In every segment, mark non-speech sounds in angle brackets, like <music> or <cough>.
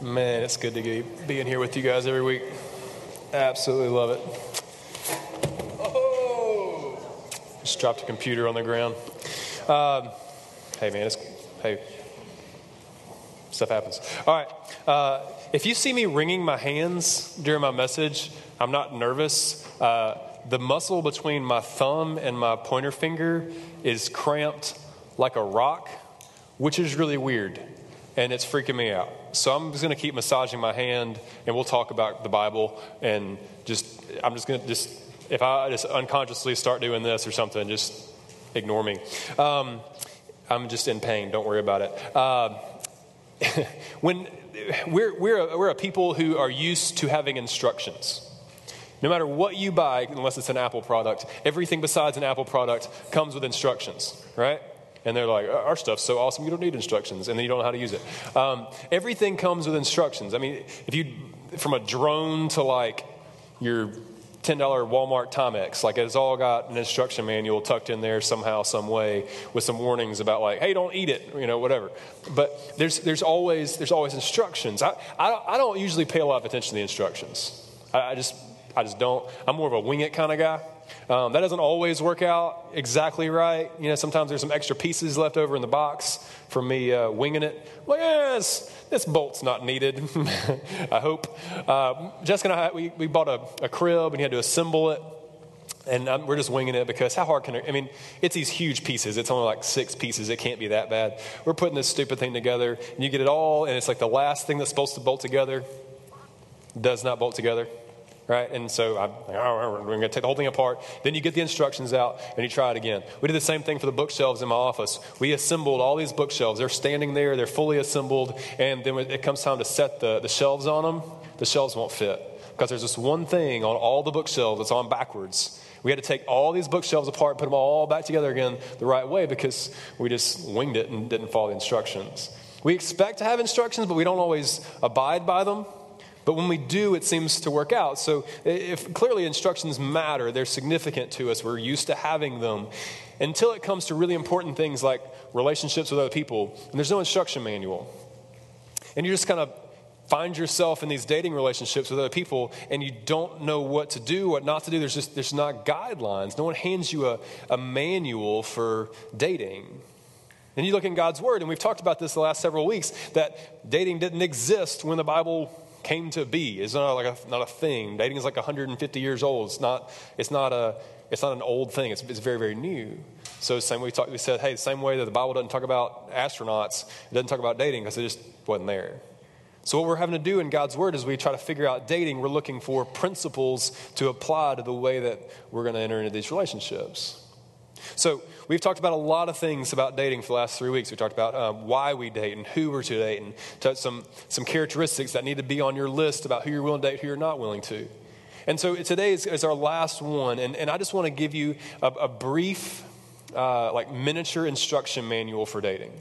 Man, it's good to be being here with you guys every week. Absolutely love it. Oh! Just dropped a computer on the ground. Um, hey, man, it's, hey, stuff happens. All right. Uh, if you see me wringing my hands during my message, I'm not nervous. Uh, the muscle between my thumb and my pointer finger is cramped like a rock, which is really weird and it's freaking me out. So I'm just going to keep massaging my hand, and we'll talk about the Bible. And just, I'm just going to just, if I just unconsciously start doing this or something, just ignore me. Um, I'm just in pain. Don't worry about it. Uh, <laughs> when we're, we're, a, we're a people who are used to having instructions. No matter what you buy, unless it's an Apple product, everything besides an Apple product comes with instructions, right? And they're like, our stuff's so awesome, you don't need instructions. And then you don't know how to use it. Um, everything comes with instructions. I mean, if you, from a drone to like your $10 Walmart Timex, like it's all got an instruction manual tucked in there somehow, some way, with some warnings about like, hey, don't eat it, you know, whatever. But there's, there's, always, there's always instructions. I, I, I don't usually pay a lot of attention to the instructions. I, I just, I just don't. I'm more of a wing it kind of guy. Um, that doesn't always work out exactly right. You know, sometimes there's some extra pieces left over in the box from me uh, winging it. Like, yes, this bolt's not needed, <laughs> I hope. Uh, Jessica and I, we, we bought a, a crib and you had to assemble it. And um, we're just winging it because how hard can it? I mean, it's these huge pieces. It's only like six pieces. It can't be that bad. We're putting this stupid thing together, and you get it all, and it's like the last thing that's supposed to bolt together does not bolt together right? And so I'm like, oh, we're going to take the whole thing apart. Then you get the instructions out and you try it again. We did the same thing for the bookshelves in my office. We assembled all these bookshelves. They're standing there, they're fully assembled, and then when it comes time to set the, the shelves on them, the shelves won't fit because there's this one thing on all the bookshelves that's on backwards. We had to take all these bookshelves apart, and put them all back together again the right way because we just winged it and didn't follow the instructions. We expect to have instructions, but we don't always abide by them. But when we do, it seems to work out. So if clearly instructions matter, they're significant to us. We're used to having them. Until it comes to really important things like relationships with other people, and there's no instruction manual. And you just kind of find yourself in these dating relationships with other people and you don't know what to do, what not to do. There's just there's not guidelines. No one hands you a, a manual for dating. And you look in God's Word, and we've talked about this the last several weeks, that dating didn't exist when the Bible came to be. It's not like a, not a thing. Dating is like 150 years old. It's not, it's not, a, it's not an old thing. It's, it's very, very new. So same way we, talked, we said, hey, the same way that the Bible doesn't talk about astronauts, it doesn't talk about dating because it just wasn't there. So, what we're having to do in God's Word is we try to figure out dating, we're looking for principles to apply to the way that we're going to enter into these relationships. So, we've talked about a lot of things about dating for the last three weeks. We talked about um, why we date and who we're to date, and some, some characteristics that need to be on your list about who you're willing to date, who you're not willing to. And so, today is, is our last one, and, and I just want to give you a, a brief, uh, like, miniature instruction manual for dating.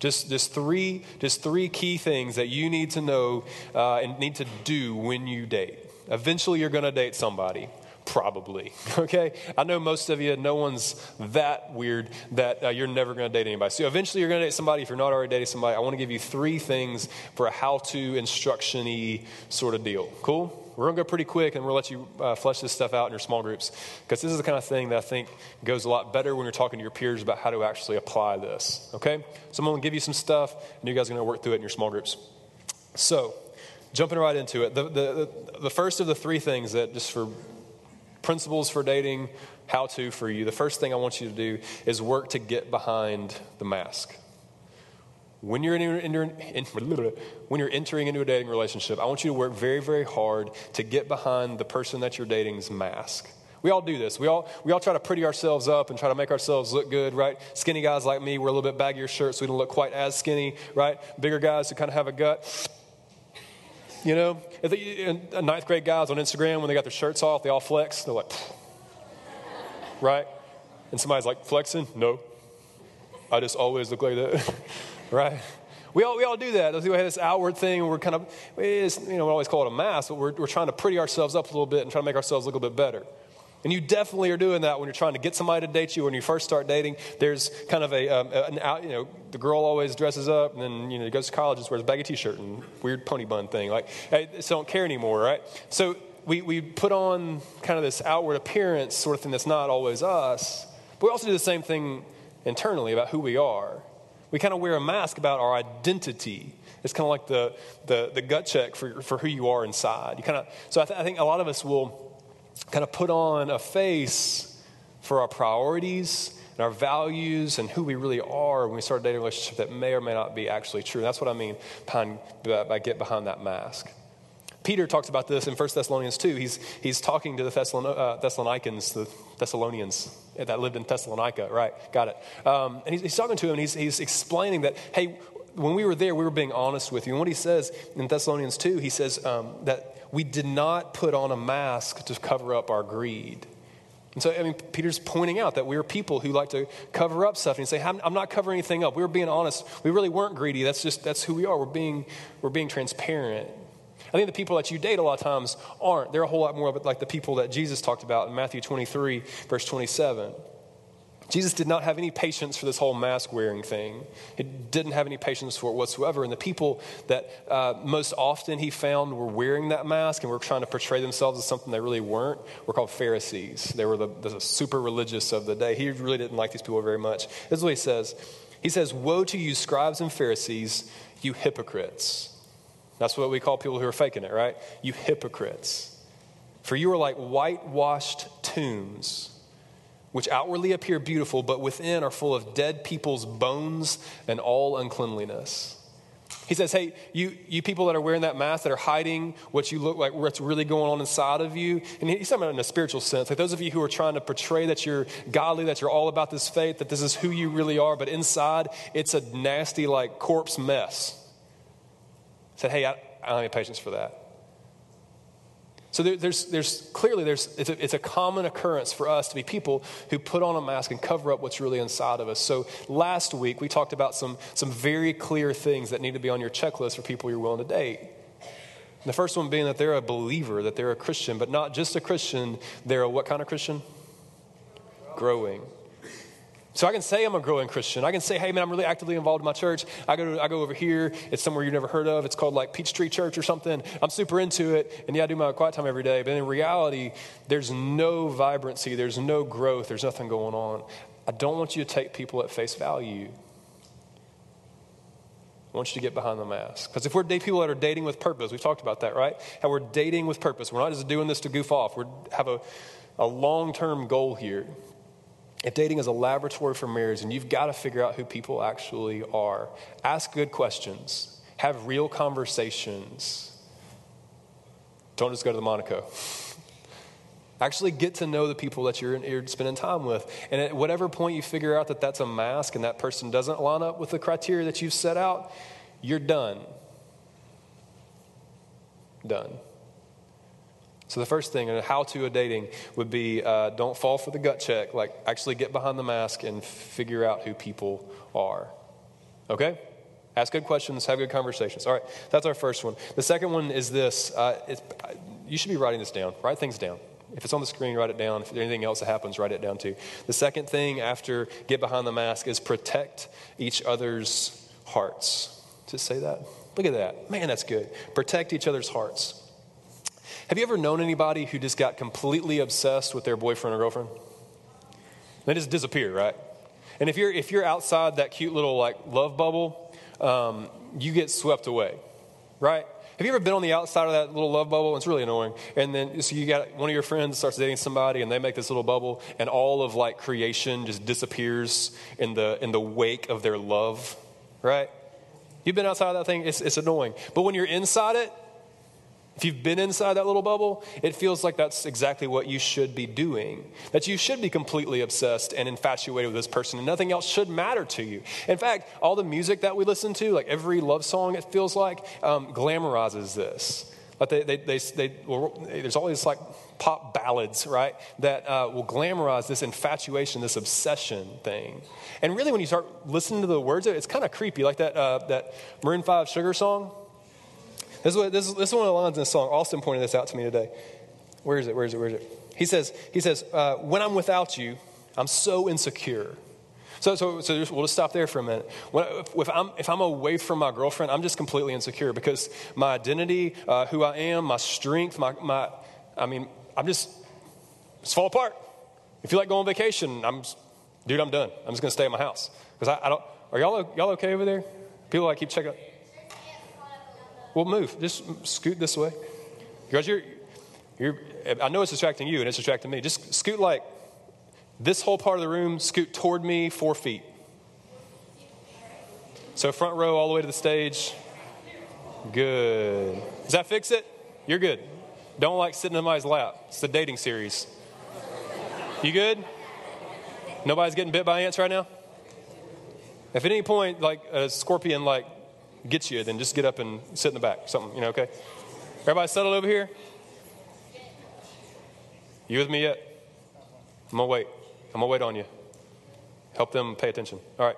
Just, just, three, just three key things that you need to know uh, and need to do when you date. Eventually, you're going to date somebody. Probably. <laughs> Okay? I know most of you, no one's that weird that uh, you're never going to date anybody. So eventually you're going to date somebody if you're not already dating somebody. I want to give you three things for a how to instruction y sort of deal. Cool? We're going to go pretty quick and we'll let you uh, flesh this stuff out in your small groups because this is the kind of thing that I think goes a lot better when you're talking to your peers about how to actually apply this. Okay? So I'm going to give you some stuff and you guys are going to work through it in your small groups. So, jumping right into it, the, the, the first of the three things that, just for principles for dating, how to for you, the first thing I want you to do is work to get behind the mask. When you're, in, in, in, <laughs> when you're entering into a dating relationship, I want you to work very, very hard to get behind the person that you're dating's mask. We all do this. We all, we all try to pretty ourselves up and try to make ourselves look good, right? Skinny guys like me wear a little bit baggier shirts so we don't look quite as skinny, right? Bigger guys who kind of have a gut you know, ninth grade guys on Instagram, when they got their shirts off, they all flex. They're like, <laughs> right? And somebody's like, flexing? No. I just always look like that, <laughs> right? We all, we all do that. We have this outward thing, and we're kind of, you know, we always call it a mask, but we're, we're trying to pretty ourselves up a little bit and try to make ourselves look a little bit better. And you definitely are doing that when you're trying to get somebody to date you. When you first start dating, there's kind of a, um, an out, you know, the girl always dresses up and then, you know, goes to college and wears a baggy t shirt and weird pony bun thing. Like, I don't care anymore, right? So we, we put on kind of this outward appearance sort of thing that's not always us. But we also do the same thing internally about who we are. We kind of wear a mask about our identity. It's kind of like the, the, the gut check for, for who you are inside. You kind of, so I, th- I think a lot of us will kind of put on a face for our priorities and our values and who we really are when we start dating a relationship that may or may not be actually true. And that's what I mean behind, by get behind that mask. Peter talks about this in 1 Thessalonians 2. He's, he's talking to the Thessalon, uh, Thessalonians, the Thessalonians that lived in Thessalonica, right? Got it. Um, and he's, he's, talking to him and he's, he's explaining that, hey, when we were there, we were being honest with you. And what he says in Thessalonians 2, he says um, that we did not put on a mask to cover up our greed. And so, I mean, Peter's pointing out that we're people who like to cover up stuff and say, I'm not covering anything up. We were being honest. We really weren't greedy. That's just, that's who we are. We're being, we're being transparent. I think the people that you date a lot of times aren't. They're a whole lot more like the people that Jesus talked about in Matthew 23, verse 27. Jesus did not have any patience for this whole mask wearing thing. He didn't have any patience for it whatsoever. And the people that uh, most often he found were wearing that mask and were trying to portray themselves as something they really weren't were called Pharisees. They were the, the super religious of the day. He really didn't like these people very much. This is what he says He says, Woe to you, scribes and Pharisees, you hypocrites. That's what we call people who are faking it, right? You hypocrites. For you are like whitewashed tombs which outwardly appear beautiful, but within are full of dead people's bones and all uncleanliness. He says, Hey, you, you people that are wearing that mask, that are hiding what you look like, what's really going on inside of you. And he's talking about in a spiritual sense. Like those of you who are trying to portray that you're godly, that you're all about this faith, that this is who you really are, but inside it's a nasty, like, corpse mess. He said, Hey, I, I don't have any patience for that. So there, there's, there's clearly there's, it's, a, it's a common occurrence for us to be people who put on a mask and cover up what's really inside of us. So last week we talked about some, some very clear things that need to be on your checklist for people you're willing to date. And the first one being that they're a believer, that they're a Christian, but not just a Christian, they're a what kind of Christian? Growing. So I can say I'm a growing Christian. I can say, hey man, I'm really actively involved in my church. I go, to, I go over here. It's somewhere you've never heard of. It's called like Peachtree Church or something. I'm super into it. And yeah, I do my quiet time every day. But in reality, there's no vibrancy. There's no growth. There's nothing going on. I don't want you to take people at face value. I want you to get behind the mask. Because if we're people that are dating with purpose, we've talked about that, right? How we're dating with purpose. We're not just doing this to goof off. We have a, a long term goal here if dating is a laboratory for marriage, and you've got to figure out who people actually are, ask good questions, have real conversations. Don't just go to the Monaco. <laughs> Actually, get to know the people that you're, you're spending time with. And at whatever point you figure out that that's a mask and that person doesn't line up with the criteria that you've set out, you're done. Done. So, the first thing, and how to a dating, would be uh, don't fall for the gut check. Like, actually get behind the mask and figure out who people are. Okay? Ask good questions, have good conversations. All right, that's our first one. The second one is this uh, you should be writing this down. Write things down. If it's on the screen, write it down. If there's anything else that happens, write it down too. The second thing after get behind the mask is protect each other's hearts. Just say that? Look at that. Man, that's good. Protect each other's hearts. Have you ever known anybody who just got completely obsessed with their boyfriend or girlfriend? They just disappear, right? And if you're if you're outside that cute little like love bubble, um, you get swept away, right? Have you ever been on the outside of that little love bubble? It's really annoying. And then so you got one of your friends starts dating somebody, and they make this little bubble, and all of like creation just disappears in the in the wake of their love, right? You've been outside of that thing. It's, it's annoying. But when you're inside it, if you've been inside that little bubble, it feels like that's exactly what you should be doing. That you should be completely obsessed and infatuated with this person, and nothing else should matter to you. In fact, all the music that we listen to, like every love song, it feels like, um, glamorizes this. Like they, they, they, they well, there's these like pop ballads, right, that uh, will glamorize this infatuation, this obsession thing. And really, when you start listening to the words it's kind of creepy, like that, uh, that Maroon 5 Sugar song. This is, what, this, is, this is one of the lines in the song. Austin pointed this out to me today. Where is it? Where is it? Where is it? He says, he says uh, when I'm without you, I'm so insecure. So, so, so we'll just stop there for a minute. When, if, I'm, if I'm away from my girlfriend, I'm just completely insecure because my identity, uh, who I am, my strength, my, my, I mean, I'm just, just fall apart. If you like going on vacation, I'm, dude, I'm done. I'm just going to stay at my house. Because I, I, don't, are y'all, y'all okay over there? People like keep checking. Well, move. Just scoot this way. Because you're, you're, I know it's distracting you and it's distracting me. Just scoot like this whole part of the room, scoot toward me four feet. So, front row all the way to the stage. Good. Does that fix it? You're good. Don't like sitting in somebody's lap. It's the dating series. You good? Nobody's getting bit by ants right now? If at any point, like a scorpion, like gets you, then just get up and sit in the back. Something, you know, okay? Everybody settled over here? You with me yet? I'm gonna wait. I'm gonna wait on you. Help them pay attention. All right.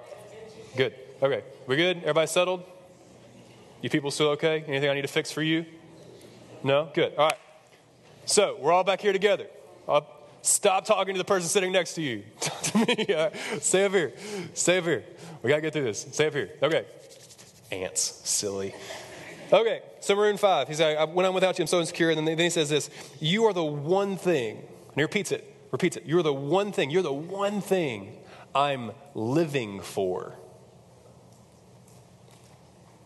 Good. Okay. We're good? Everybody settled? You people still okay? Anything I need to fix for you? No? Good. All right. So we're all back here together. I'll stop talking to the person sitting next to you. <laughs> Talk to me. Right. Stay up here. Stay up here. We gotta get through this. Stay up here. Okay. Ants. Silly. Okay, so Maroon 5. He's like, when I'm without you, I'm so insecure. And then he says this You are the one thing. And he repeats it repeats it. You're the one thing, you're the one thing I'm living for.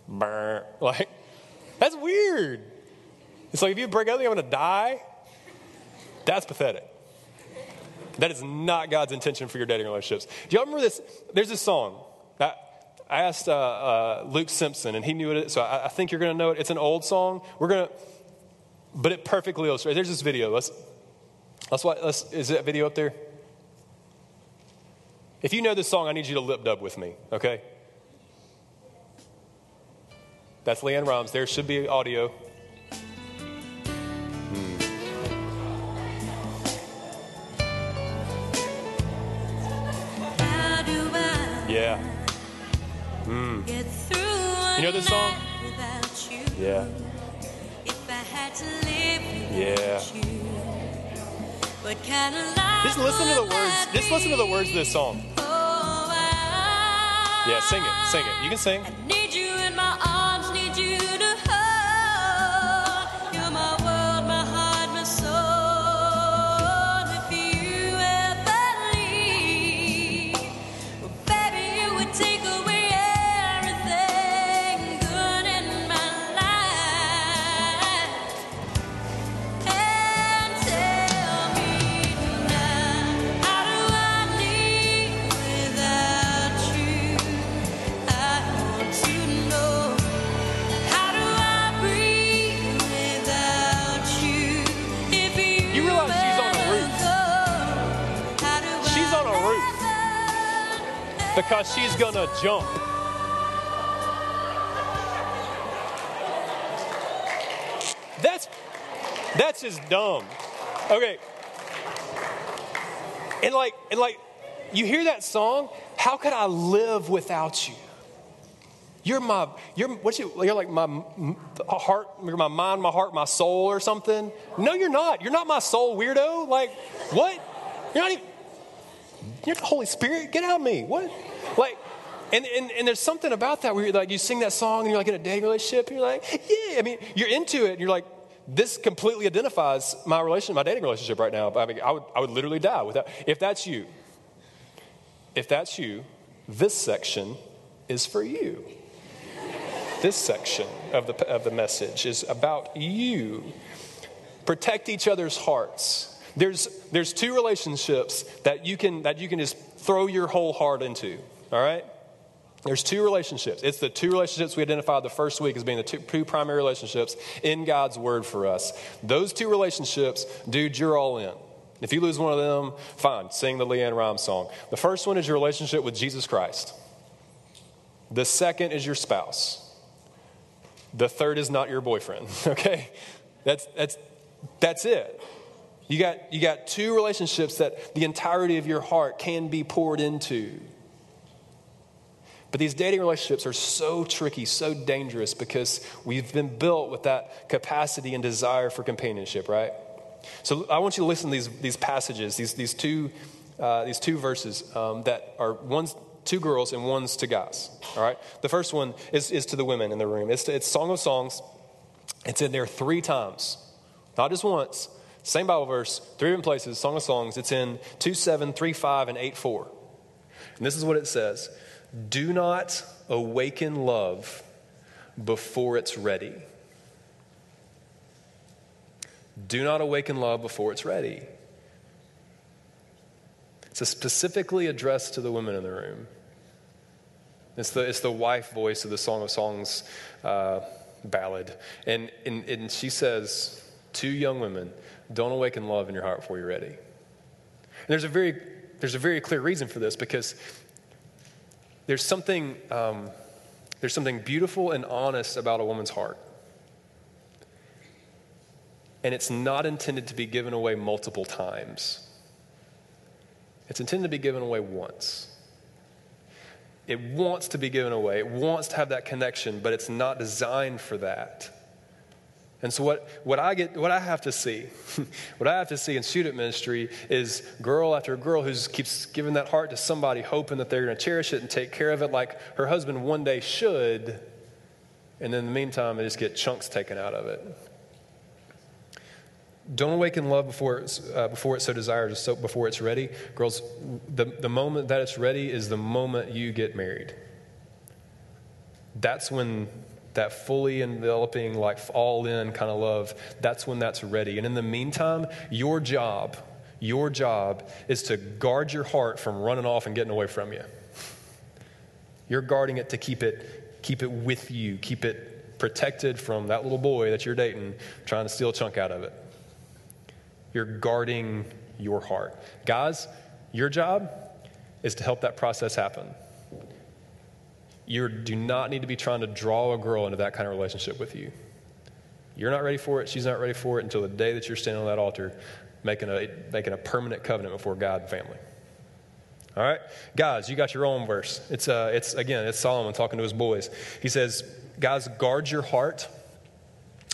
<laughs> Like, that's weird. It's like if you break up, I'm going to die. That's pathetic. That is not God's intention for your dating relationships. Do y'all remember this? There's this song. I asked uh, uh, Luke Simpson, and he knew it, so I, I think you're going to know it. It's an old song. We're going to, but it perfectly illustrates. There's this video. Let's Let's, let's, is that video up there? If you know this song, I need you to lip dub with me, okay? That's LeAnn Rimes. There should be audio. This song? Yeah. Yeah. Just listen to the words. Just listen to the words of this song. Yeah, sing it. Sing it. You can sing. Because she's going to jump. That's that's just dumb. Okay. And like and like you hear that song, how could I live without you? You're my, you're what you, you're like my heart, you're my mind, my heart, my soul, or something. No, you're not. You're not my soul, weirdo. Like, what? You're not even. You're the Holy Spirit. Get out of me. What? Like, and, and, and there's something about that where you're like, you sing that song and you're like in a dating relationship, and you're like, yeah. I mean, you're into it, and you're like, this completely identifies my relationship, my dating relationship right now. I mean, I would, I would literally die without. If that's you, if that's you, this section is for you. This section of the, of the message is about you. Protect each other's hearts. There's, there's two relationships that you, can, that you can just throw your whole heart into, all right? There's two relationships. It's the two relationships we identified the first week as being the two, two, primary relationships in God's Word for us. Those two relationships, dude, you're all in. If you lose one of them, fine, sing the LeAnn Rimes song. The first one is your relationship with Jesus Christ. The second is your spouse. The third is not your boyfriend, <laughs> okay? That's, that's, that's it. You got, you got two relationships that the entirety of your heart can be poured into. But these dating relationships are so tricky, so dangerous because we've been built with that capacity and desire for companionship, right? so I want you to listen to these, these passages, these, these, two, uh, these two verses um, that are one's two girls and one's to guys. All right? The first one is, is to the women in the room. It's, to, it's Song of Songs. It's in there three times, not just once. Same Bible verse, three different places, Song of Songs. It's in 2 7, 3 5, and 8 4. And this is what it says Do not awaken love before it's ready. Do not awaken love before it's ready. It's specifically addressed to the women in the room. It's the, it's the wife voice of the Song of Songs uh, ballad. And, and, and she says Two young women, don't awaken love in your heart before you're ready. And there's a very, there's a very clear reason for this because there's something, um, there's something beautiful and honest about a woman's heart. And it's not intended to be given away multiple times. It's intended to be given away once. It wants to be given away. It wants to have that connection, but it's not designed for that. And so what, what I get what I have to see, <laughs> what I have to see in student ministry is girl after girl who keeps giving that heart to somebody, hoping that they're going to cherish it and take care of it like her husband one day should, and in the meantime, they just get chunks taken out of it. Don't awaken love before it's, uh, before it's so desired, so before it's ready. Girls, the, the moment that it's ready is the moment you get married. That's when that fully enveloping, like all in kind of love, that's when that's ready. And in the meantime, your job, your job is to guard your heart from running off and getting away from you. You're guarding it to keep it, keep it with you, keep it protected from that little boy that you're dating trying to steal a chunk out of it. You're guarding your heart. Guys, your job is to help that process happen. You do not need to be trying to draw a girl into that kind of relationship with you. You're not ready for it. She's not ready for it until the day that you're standing on that altar making a, making a permanent covenant before God and family. All right? Guys, you got your own verse. It's, uh, it's again, it's Solomon talking to his boys. He says, Guys, guard your heart,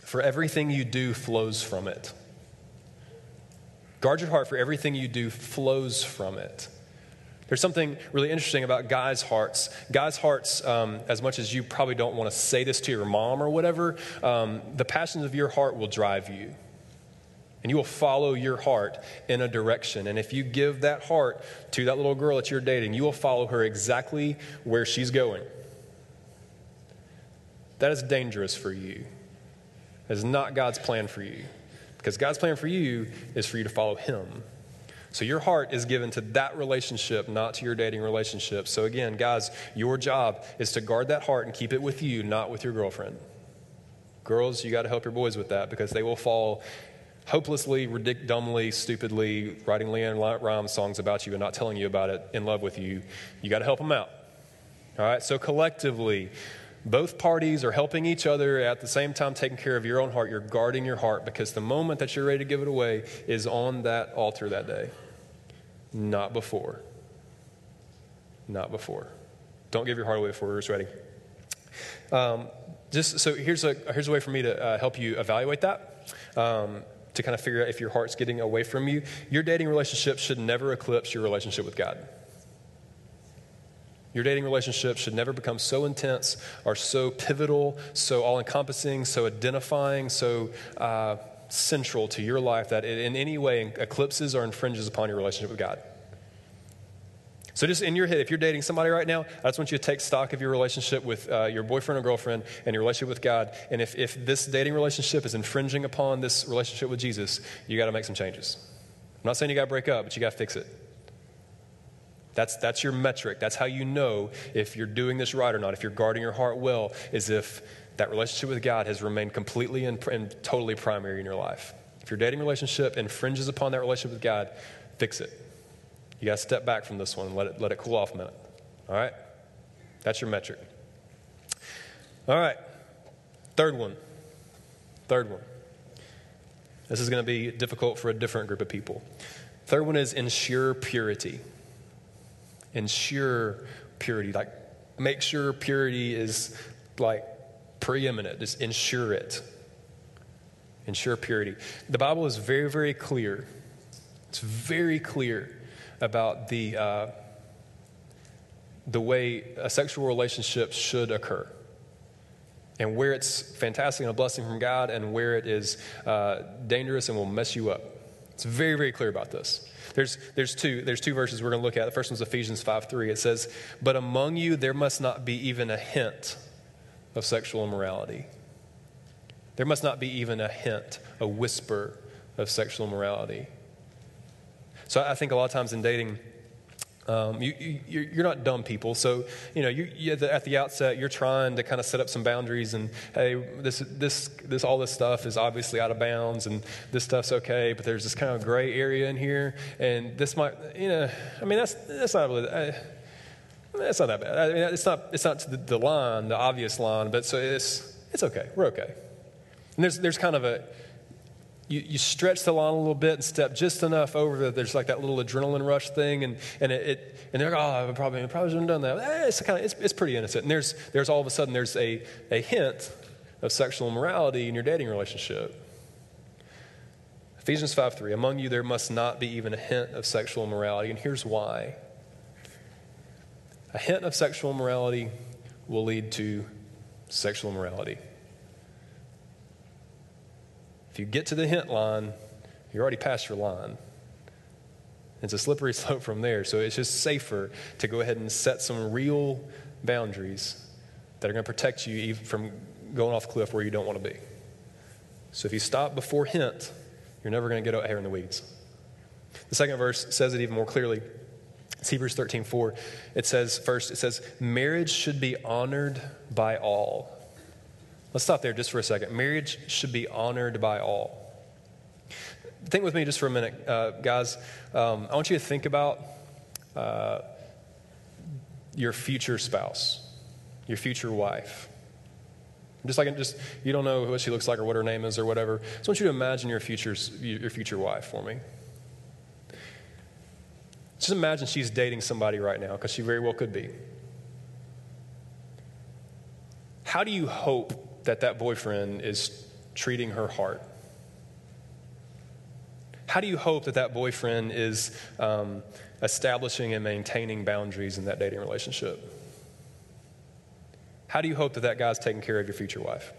for everything you do flows from it. Guard your heart, for everything you do flows from it. There's something really interesting about guys' hearts. Guys' hearts, um, as much as you probably don't want to say this to your mom or whatever, um, the passions of your heart will drive you. And you will follow your heart in a direction. And if you give that heart to that little girl that you're dating, you will follow her exactly where she's going. That is dangerous for you. That is not God's plan for you. Because God's plan for you is for you to follow Him. So your heart is given to that relationship, not to your dating relationship. So again, guys, your job is to guard that heart and keep it with you, not with your girlfriend. Girls, you got to help your boys with that because they will fall hopelessly, ridic- dumbly, stupidly writing LeAnn Rimes songs about you and not telling you about it, in love with you. You got to help them out. All right, so collectively, both parties are helping each other at the same time taking care of your own heart. You're guarding your heart because the moment that you're ready to give it away is on that altar that day, not before. Not before. Don't give your heart away before it's ready. Um, just so here's a here's a way for me to uh, help you evaluate that. Um, to kind of figure out if your heart's getting away from you. Your dating relationship should never eclipse your relationship with God. Your dating relationship should never become so intense or so pivotal, so all encompassing, so identifying, so uh, central to your life that it in any way eclipses or infringes upon your relationship with God. So, just in your head, if you're dating somebody right now, I just want you to take stock of your relationship with uh, your boyfriend or girlfriend and your relationship with God. And if, if this dating relationship is infringing upon this relationship with Jesus, you got to make some changes. I'm not saying you got to break up, but you got to fix it. That's, that's your metric. That's how you know if you're doing this right or not, if you're guarding your heart well, is if that relationship with God has remained completely and, and totally primary in your life. If your dating relationship infringes upon that relationship with God, fix it. You got to step back from this one and let it, let it cool off a minute. All right? That's your metric. All right. Third one. Third one. This is going to be difficult for a different group of people. Third one is ensure purity ensure purity. Like, make sure purity is like preeminent, just ensure it. ensure purity. The Bible is very, very clear. It's very clear about the, uh, the way a sexual relationship should occur and where it's fantastic and a blessing from God and where it is uh, dangerous and will mess you up. It's very, very clear about this. There's, there's, two, there's two verses we're going to look at. The first one's Ephesians 5 3. It says, But among you there must not be even a hint of sexual immorality. There must not be even a hint, a whisper of sexual immorality. So I think a lot of times in dating, um, you, you, you're not dumb people, so you know you, you, at the outset you're trying to kind of set up some boundaries and hey, this, this, this, all this stuff is obviously out of bounds, and this stuff's okay, but there's this kind of gray area in here, and this might, you know, I mean that's that's not really. I, that's not that bad. I mean, it's not it's not the, the line, the obvious line, but so it's it's okay. We're okay. And there's there's kind of a you, you stretch the line a little bit and step just enough over that there's like that little adrenaline rush thing, and, and it, it and they're like, oh, I probably, I probably shouldn't have done that. Eh, it's, kind of, it's, it's pretty innocent. And there's, there's all of a sudden there's a, a hint of sexual immorality in your dating relationship. Ephesians 5 3, among you there must not be even a hint of sexual immorality. And here's why a hint of sexual immorality will lead to sexual immorality. If you get to the hint line, you're already past your line. It's a slippery <laughs> slope from there. So it's just safer to go ahead and set some real boundaries that are going to protect you from going off cliff where you don't want to be. So if you stop before hint, you're never going to get out here in the weeds. The second verse says it even more clearly. It's Hebrews 13, 4. It says, first, it says, marriage should be honored by all. Let's stop there just for a second. Marriage should be honored by all. Think with me just for a minute, uh, guys. Um, I want you to think about uh, your future spouse, your future wife. Just like just you don't know what she looks like or what her name is or whatever. So I want you to imagine your future your future wife for me. Just imagine she's dating somebody right now because she very well could be. How do you hope that that boyfriend is treating her heart? How do you hope that that boyfriend is um, establishing and maintaining boundaries in that dating relationship? How do you hope that that guy's taking care of your future wife?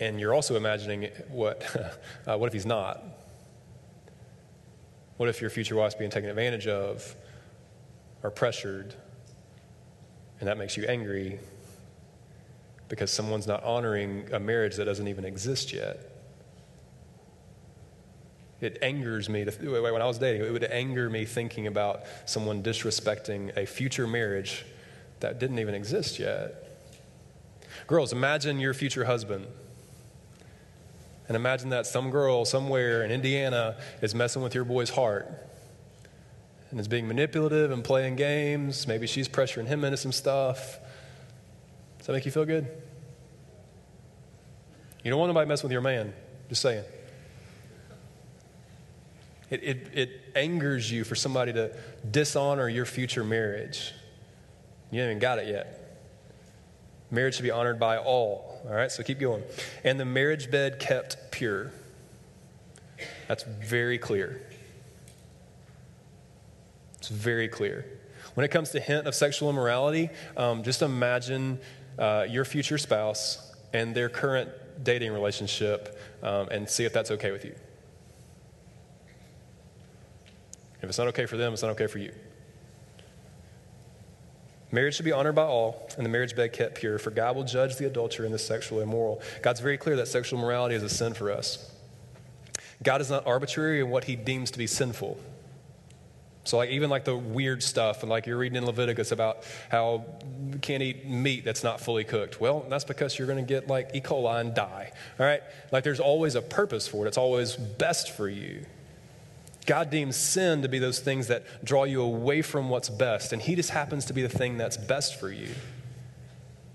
And you're also imagining what, <laughs> uh, what if he's not? What if your future wife's being taken advantage of or pressured and that makes you angry because someone's not honoring a marriage that doesn't even exist yet. It angers me. To, when I was dating, it would anger me thinking about someone disrespecting a future marriage that didn't even exist yet. Girls, imagine your future husband. And imagine that some girl somewhere in Indiana is messing with your boy's heart and is being manipulative and playing games. Maybe she's pressuring him into some stuff. Does that make you feel good? You don't want nobody messing with your man. Just saying. It, it, it angers you for somebody to dishonor your future marriage. You haven't got it yet. Marriage should be honored by all. All right, so keep going. And the marriage bed kept pure. That's very clear. It's very clear. When it comes to hint of sexual immorality, um, just imagine uh, your future spouse and their current dating relationship um, and see if that's okay with you. If it's not okay for them, it's not okay for you. Marriage should be honored by all, and the marriage bed kept pure, for God will judge the adulterer and the sexually immoral. God's very clear that sexual morality is a sin for us. God is not arbitrary in what he deems to be sinful. So, like, even like the weird stuff, and like you're reading in Leviticus about how you can't eat meat that's not fully cooked. Well, that's because you're going to get like E. coli and die. All right? Like, there's always a purpose for it, it's always best for you. God deems sin to be those things that draw you away from what's best, and He just happens to be the thing that's best for you.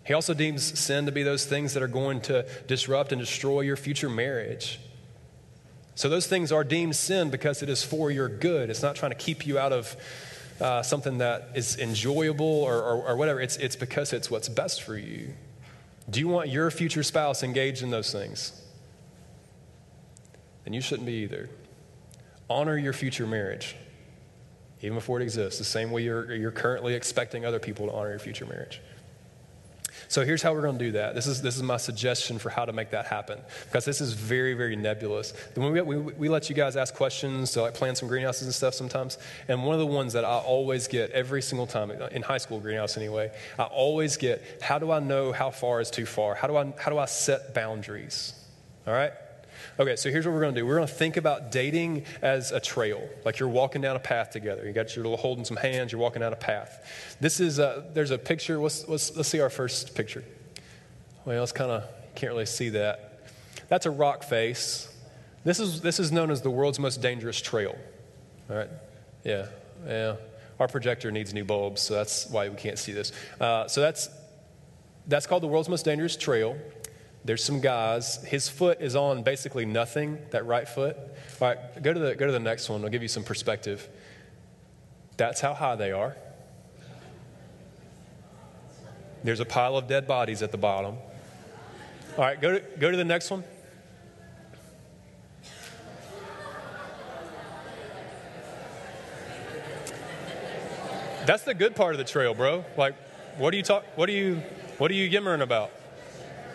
He also deems sin to be those things that are going to disrupt and destroy your future marriage. So those things are deemed sin because it is for your good. It's not trying to keep you out of uh, something that is enjoyable or, or, or whatever. It's, it's because it's what's best for you. Do you want your future spouse engaged in those things? Then you shouldn't be either. Honor your future marriage, even before it exists, the same way you're, you're currently expecting other people to honor your future marriage. So here's how we're going to do that. This is, this is my suggestion for how to make that happen because this is very, very nebulous. When we, we, we let you guys ask questions to like plan some greenhouses and stuff sometimes, and one of the ones that I always get every single time in high school greenhouse anyway, I always get how do I know how far is too far? How do I, how do I set boundaries? All right? Okay, so here's what we're going to do. We're going to think about dating as a trail, like you're walking down a path together. You got your little holding some hands. You're walking down a path. This is a, there's a picture. Let's, let's, let's see our first picture. Well, it's kind of can't really see that. That's a rock face. This is this is known as the world's most dangerous trail. All right. Yeah. Yeah. Our projector needs new bulbs, so that's why we can't see this. Uh, so that's that's called the world's most dangerous trail. There's some guys. His foot is on basically nothing, that right foot. All right, go to the, go to the next one. I'll give you some perspective. That's how high they are. There's a pile of dead bodies at the bottom. All right, go to, go to the next one. That's the good part of the trail, bro. Like, what are you talk? What are you? What are you gimmering about?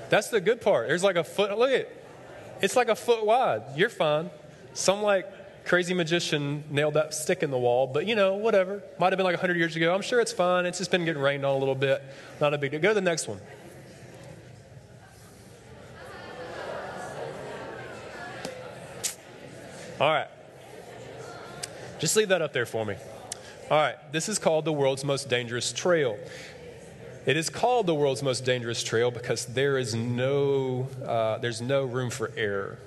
That's the good part. There's like a foot. Look at It's like a foot wide. You're fine. Some like crazy magician nailed that stick in the wall, but you know, whatever. Might have been like 100 years ago. I'm sure it's fine. It's just been getting rained on a little bit. Not a big deal. Go to the next one. All right. Just leave that up there for me. All right. This is called the world's most dangerous trail. It is called the world's most dangerous trail because there is no, uh, there's no room for error.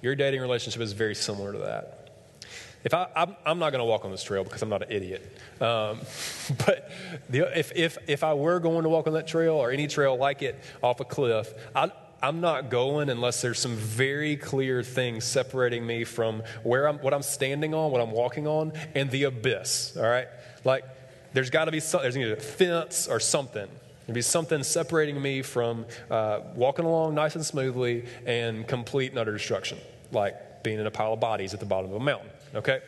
Your dating relationship is very similar to that. If I, I'm, I'm not going to walk on this trail because I'm not an idiot. Um, <laughs> but the, if, if, if I were going to walk on that trail or any trail like it off a cliff, I, I'm not going unless there's some very clear things separating me from where I'm, what I'm standing on, what I'm walking on, and the abyss. All right, like there's got to be some, there's either a fence or something. There'd be something separating me from uh, walking along nice and smoothly and complete and utter destruction, like being in a pile of bodies at the bottom of a mountain. Okay?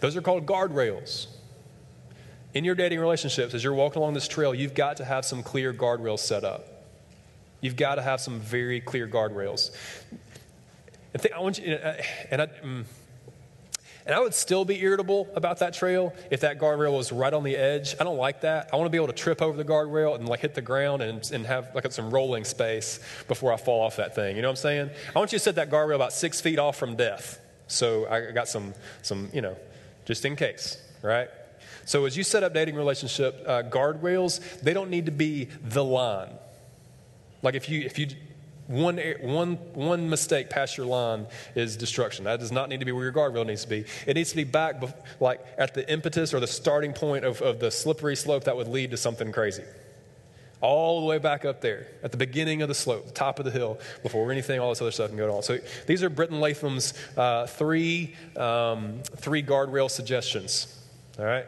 Those are called guardrails. In your dating relationships, as you're walking along this trail, you've got to have some clear guardrails set up. You've got to have some very clear guardrails. And I want you, and I, mm, and I would still be irritable about that trail if that guardrail was right on the edge. I don't like that. I want to be able to trip over the guardrail and like hit the ground and, and have like some rolling space before I fall off that thing. You know what I'm saying? I want you to set that guardrail about six feet off from death. So I got some, some you know, just in case, right? So as you set up dating relationship uh, guardrails, they don't need to be the line. Like if you if you one, one, one mistake past your line is destruction. That does not need to be where your guardrail needs to be. It needs to be back, like at the impetus or the starting point of, of the slippery slope that would lead to something crazy. All the way back up there at the beginning of the slope, the top of the hill, before anything, all this other stuff can go on. So these are Britton Latham's uh, three, um, three guardrail suggestions. All right?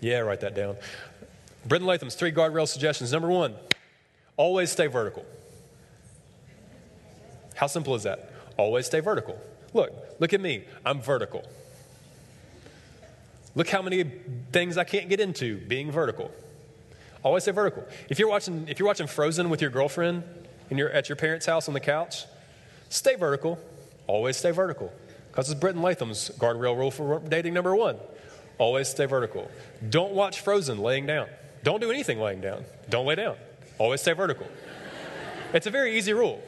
Yeah, write that down. Britton Latham's three guardrail suggestions. Number one, always stay vertical. How simple is that? Always stay vertical. Look, look at me. I'm vertical. Look how many things I can't get into being vertical. Always stay vertical. If you're watching, if you're watching Frozen with your girlfriend and you're at your parents' house on the couch, stay vertical. Always stay vertical. Because it's Britton Latham's guardrail rule for dating number one. Always stay vertical. Don't watch Frozen laying down. Don't do anything laying down. Don't lay down. Always stay vertical. It's a very easy rule.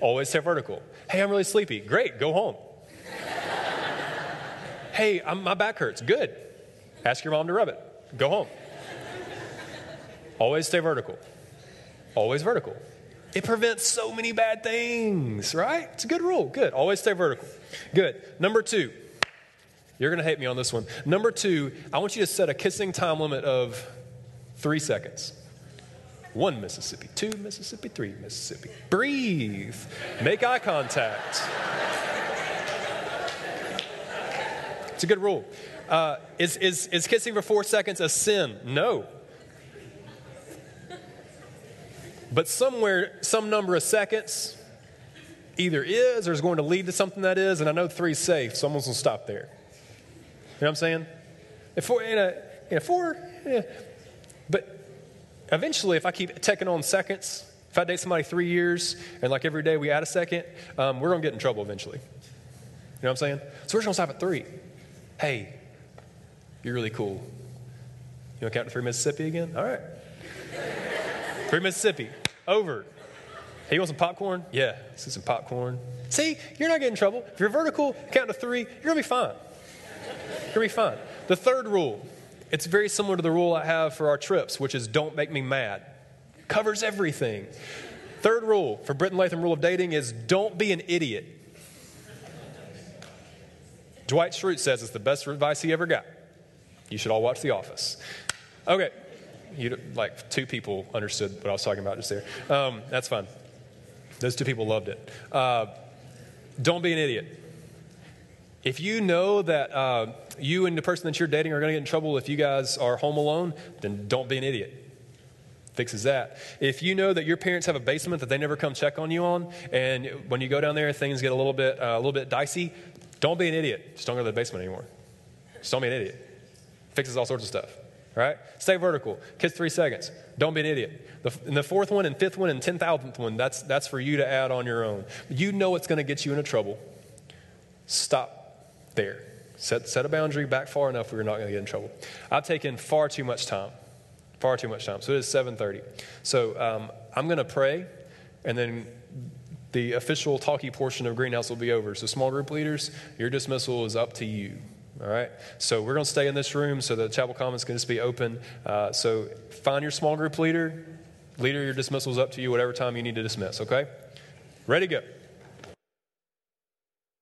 Always stay vertical. Hey, I'm really sleepy. Great, go home. hey, I'm, my back hurts. Good. Ask your mom to rub it. Go home. Always stay vertical. Always vertical. It prevents so many bad things, right? It's a good rule. Good. Always stay vertical. Good. Number two, you're going to hate me on this one. Number two, I want you to set a kissing time limit of three seconds. One Mississippi, two Mississippi, three Mississippi. Breathe. Make eye contact. It's a good rule. Uh, is, is, is kissing for four seconds a sin? No. But somewhere, some number of seconds either is or is going to lead to something that is, and I know three is safe, so I'm going to stop there. You know what I'm saying? If four, in a, in a four, yeah. but eventually, if I keep taking on seconds, if I date somebody three years and like every day we add a second, um, we're going to get in trouble eventually. You know what I'm saying? So we're just going to stop at three. Hey, you're really cool. You want to count to three Mississippi again? All right. three Mississippi. Over. Hey, you want some popcorn? Yeah, let's some popcorn. See, you're not getting in trouble. If you're vertical, count to three, you're going to be fine. You're going to be fine. The third rule, it's very similar to the rule I have for our trips, which is don't make me mad. Covers everything. Third rule for Britton Latham rule of dating is don't be an idiot. Dwight Schrute says it's the best advice he ever got. You should all watch The Office. Okay, you like two people understood what I was talking about just there. Um, that's fine. Those two people loved it. Uh, don't be an idiot. If you know that uh, you and the person that you're dating are going to get in trouble if you guys are home alone, then don't be an idiot. Fixes that. If you know that your parents have a basement that they never come check on you on, and when you go down there, things get a little bit uh, a little bit dicey, don't be an idiot. Just don't go to the basement anymore. Just don't be an idiot. Fixes all sorts of stuff. All right? Stay vertical. Kids three seconds. Don't be an idiot. The, and the fourth one and fifth one and ten thousandth one, that's, that's for you to add on your own. You know it's going to get you into trouble. Stop there. Set, set a boundary back far enough you're not going to get in trouble. I've taken far too much time. Far too much time. So it is 7.30. So um, I'm going to pray, and then the official talkie portion of Greenhouse will be over. So small group leaders, your dismissal is up to you. All right? So we're going to stay in this room so the chapel commons can just be open. Uh, so find your small group leader. Leader, your dismissal is up to you, whatever time you need to dismiss, okay? Ready, go.